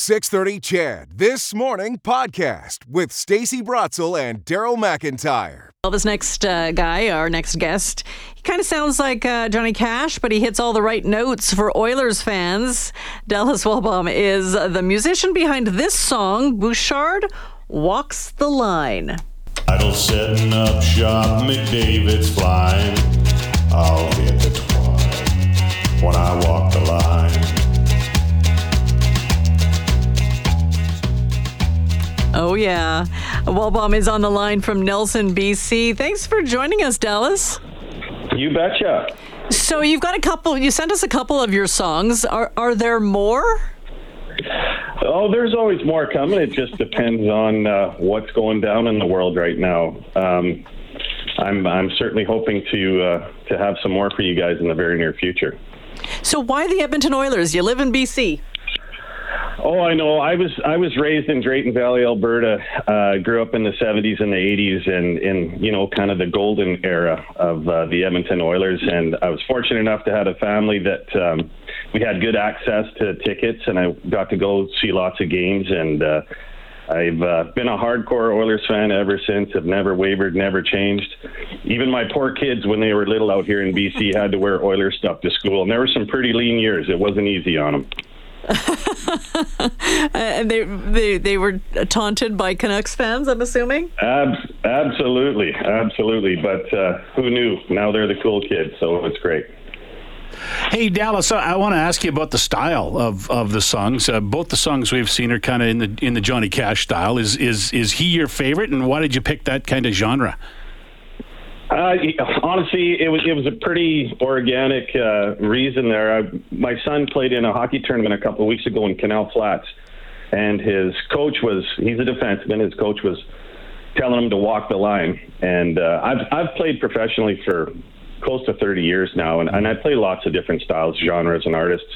630 CHED This Morning podcast with Stacey Brotzel and Daryl McIntyre. Well, this next uh, guy, our next guest, he kind of sounds like uh, Johnny Cash, but he hits all the right notes for Oilers fans. Dallas Wolbaum is the musician behind this song, Bouchard Walks the Line. Idle setting up shop, McDavid's flying. I'll hit the twine when I walk the line. Oh, yeah. Wolbaum is on the line from Nelson, BC. Thanks for joining us, Dallas. You betcha. So you've got a couple, you sent us a couple of your songs. Are, are there more? Oh, there's always more coming. It just depends on uh, what's going down in the world right now. Um, I'm, I'm certainly hoping to uh, to have some more for you guys in the very near future. So why the Edmonton Oilers? You live in BC. Oh, I know. I was I was raised in Drayton Valley, Alberta. Uh, grew up in the 70s and the 80s, and in you know kind of the golden era of uh, the Edmonton Oilers. And I was fortunate enough to have a family that um, we had good access to tickets, and I got to go see lots of games. And uh, I've uh, been a hardcore Oilers fan ever since. I've never wavered, never changed. Even my poor kids, when they were little out here in BC, had to wear Oilers stuff to school, and there were some pretty lean years. It wasn't easy on them. And they, they they were taunted by Canucks fans. I'm assuming. Ab- absolutely, absolutely. But uh, who knew? Now they're the cool kids, so it's great. Hey Dallas, I want to ask you about the style of, of the songs. Uh, both the songs we've seen are kind of in the in the Johnny Cash style. Is is is he your favorite, and why did you pick that kind of genre? Uh, honestly, it was it was a pretty organic uh, reason there. I, my son played in a hockey tournament a couple of weeks ago in Canal Flats, and his coach was he's a defenseman. His coach was telling him to walk the line. And uh, I've I've played professionally for close to 30 years now, and, and I play lots of different styles, genres, and artists.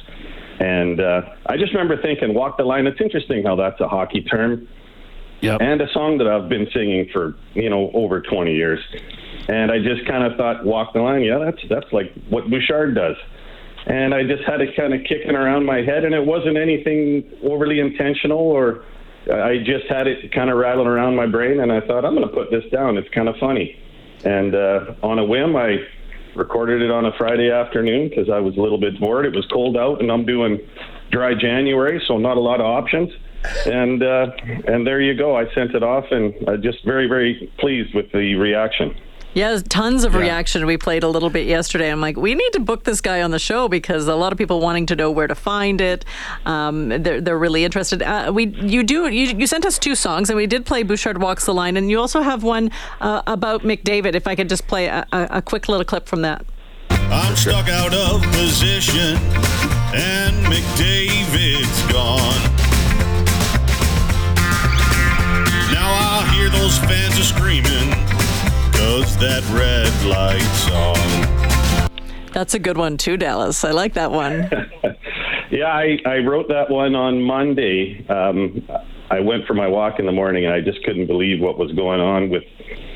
And uh, I just remember thinking, walk the line. It's interesting how that's a hockey term. Yep. And a song that I've been singing for you know over 20 years. And I just kind of thought, walk the line. Yeah, that's that's like what Bouchard does. And I just had it kind of kicking around my head, and it wasn't anything overly intentional, or I just had it kind of rattling around my brain. And I thought, I'm going to put this down. It's kind of funny. And uh, on a whim, I recorded it on a Friday afternoon because I was a little bit bored. It was cold out, and I'm doing dry January, so not a lot of options. And uh, and there you go. I sent it off, and I'm just very very pleased with the reaction. Yeah, tons of yeah. reaction. We played a little bit yesterday. I'm like, we need to book this guy on the show because a lot of people wanting to know where to find it. Um, they're, they're really interested. Uh, we you do you, you sent us two songs and we did play Bouchard Walks the Line and you also have one uh, about McDavid. If I could just play a, a, a quick little clip from that. I'm stuck out of position and McDavid's gone. Now I hear those fans are screaming Cause that red light song. That's a good one too, Dallas. I like that one. yeah, I, I wrote that one on Monday. Um, I went for my walk in the morning and I just couldn't believe what was going on with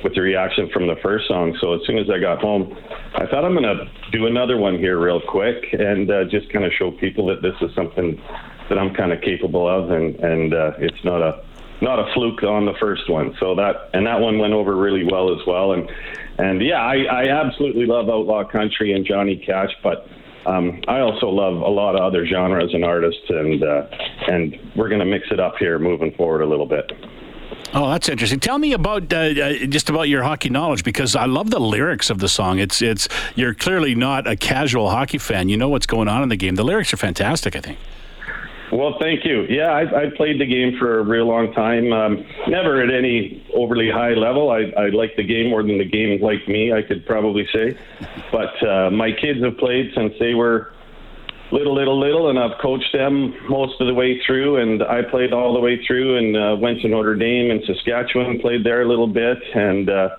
with the reaction from the first song. So as soon as I got home, I thought I'm going to do another one here real quick and uh, just kind of show people that this is something that I'm kind of capable of and and uh, it's not a not a fluke on the first one. So that and that one went over really well as well. And and yeah, I, I absolutely love outlaw country and Johnny Cash, but um, I also love a lot of other genres and artists, and uh, and we're going to mix it up here moving forward a little bit. Oh, that's interesting. Tell me about uh, uh, just about your hockey knowledge because I love the lyrics of the song. It's it's you're clearly not a casual hockey fan. You know what's going on in the game. The lyrics are fantastic. I think. Well, thank you. Yeah, I, I played the game for a real long time. Um, never at any overly high level. I, I like the game more than the game liked me, I could probably say. But uh, my kids have played since they were little, little, little, and I've coached them most of the way through. And I played all the way through and uh, went to Notre Dame and Saskatchewan, played there a little bit. And uh,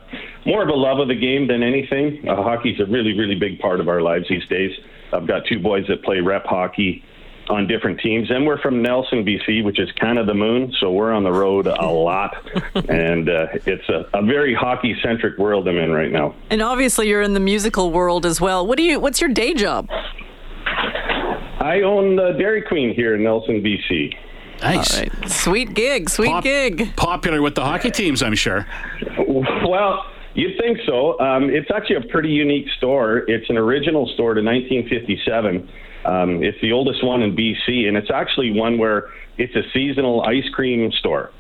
more of a love of the game than anything. Uh, hockey's a really, really big part of our lives these days. I've got two boys that play rep hockey on different teams. And we're from Nelson, BC, which is kind of the moon, so we're on the road a lot. and uh, it's a, a very hockey centric world I'm in right now. And obviously, you're in the musical world as well. What do you? What's your day job? I own the Dairy Queen here in Nelson, BC. Nice. All right. Sweet gig, sweet Pop- gig. Popular with the hockey teams, I'm sure. Well, you'd think so. Um, it's actually a pretty unique store. It's an original store to 1957. Um, it's the oldest one in BC, and it's actually one where it's a seasonal ice cream store.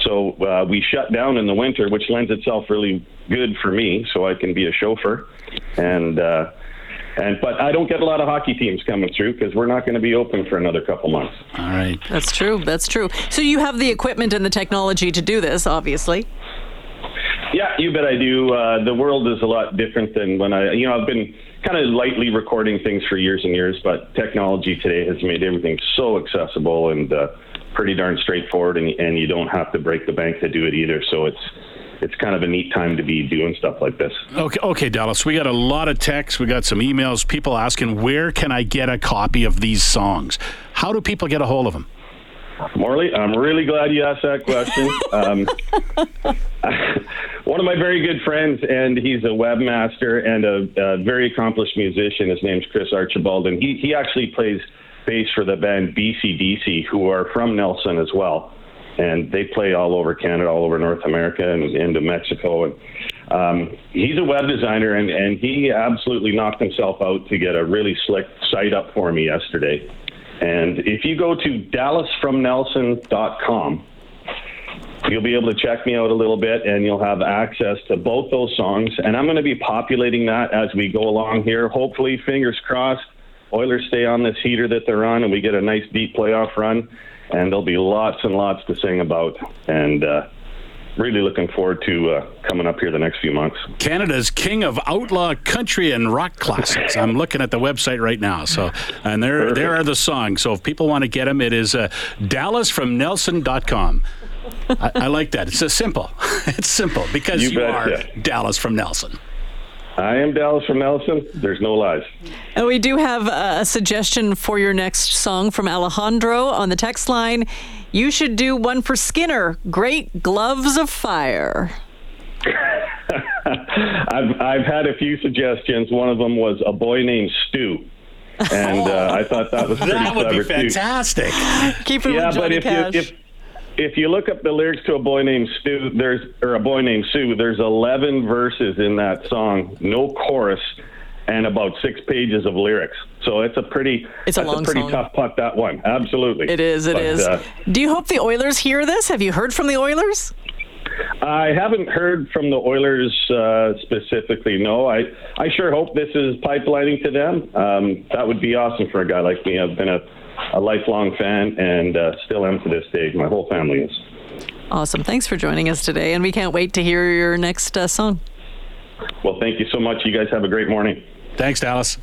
So uh, we shut down in the winter, which lends itself really good for me, so I can be a chauffeur. And uh, and but I don't get a lot of hockey teams coming through because we're not going to be open for another couple months. All right. That's true. That's true. So you have the equipment and the technology to do this, obviously. Yeah, you bet I do. Uh, the world is a lot different than when I, you know, I've been kind of lightly recording things for years and years, but technology today has made everything so accessible and uh, pretty darn straightforward, and, and you don't have to break the bank to do it either. So it's it's kind of a neat time to be doing stuff like this. Okay, okay, Dallas. We got a lot of texts. We got some emails. People asking, where can I get a copy of these songs? How do people get a hold of them? Morley, I'm really glad you asked that question. um, one of my very good friends, and he's a webmaster and a, a very accomplished musician. His name's Chris Archibald, and he, he actually plays bass for the band BCDC, who are from Nelson as well. And they play all over Canada, all over North America, and into Mexico. And um, he's a web designer, and, and he absolutely knocked himself out to get a really slick site up for me yesterday. And if you go to dallasfromnelson.com, you'll be able to check me out a little bit and you'll have access to both those songs. And I'm going to be populating that as we go along here. Hopefully, fingers crossed, Oilers stay on this heater that they're on and we get a nice deep playoff run. And there'll be lots and lots to sing about. And, uh, really looking forward to uh, coming up here the next few months. Canada's king of outlaw country and rock classics. I'm looking at the website right now. So, and there, Perfect. there are the songs. So if people want to get them, it is uh, DallasFromNelson.com. I, I like that. It's a simple. It's simple because You you, are betcha. Dallas from Nelson. I am Dallas from Nelson. There's no lies. And we do have a, a suggestion for your next song from Alejandro on the text line. You should do one for Skinner. Great Gloves of Fire. I've I've had a few suggestions. One of them was a boy named Stu, and uh, I thought that was pretty That would be clever too. fantastic. Keep it Yeah, with but if Cash. you if if you look up the lyrics to a boy named Stu, there's or a boy named Sue, there's 11 verses in that song, no chorus, and about six pages of lyrics. So it's a pretty It's a long pretty song. tough putt that one. Absolutely, it is, It But, is. uh, do you hope the Oilers hear this? Have you heard from the Oilers? I haven't heard from the Oilers uh, specifically. No, I I sure hope this is pipelining to them. Um, that would be awesome for a guy like me. I've been a, a lifelong fan and uh, still am to this day. My whole family is. Awesome. Thanks for joining us today. And we can't wait to hear your next uh, song. Well, thank you so much. You guys have a great morning. Thanks, Dallas.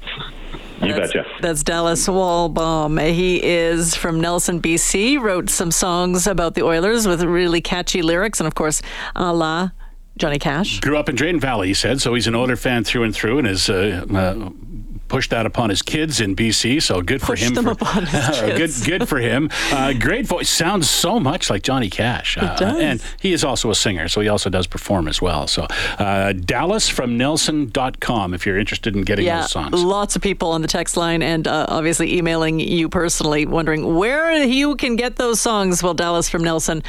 You That's, betcha. that's Dallas Wolbaum. He is from Nelson, BC. Wrote some songs about the Oilers with really catchy lyrics, and of course, a la Johnny Cash. Grew up in Drayton Valley, he said, so he's an Oiler fan through and through, and has uh, uh, pushed that upon his kids in BC. So good for Pushed him. them for, upon his good, kids. good for him. Uh, great voice. Sounds so much like Johnny Cash. Uh, does. And he is also a singer, so he also does perform as well. So uh, DallasFromNelson.com if you're interested in getting Yeah, those songs. lots of people on the text line and uh, obviously emailing you personally, wondering where you can get those songs. Well, Dallas from Nelson.com.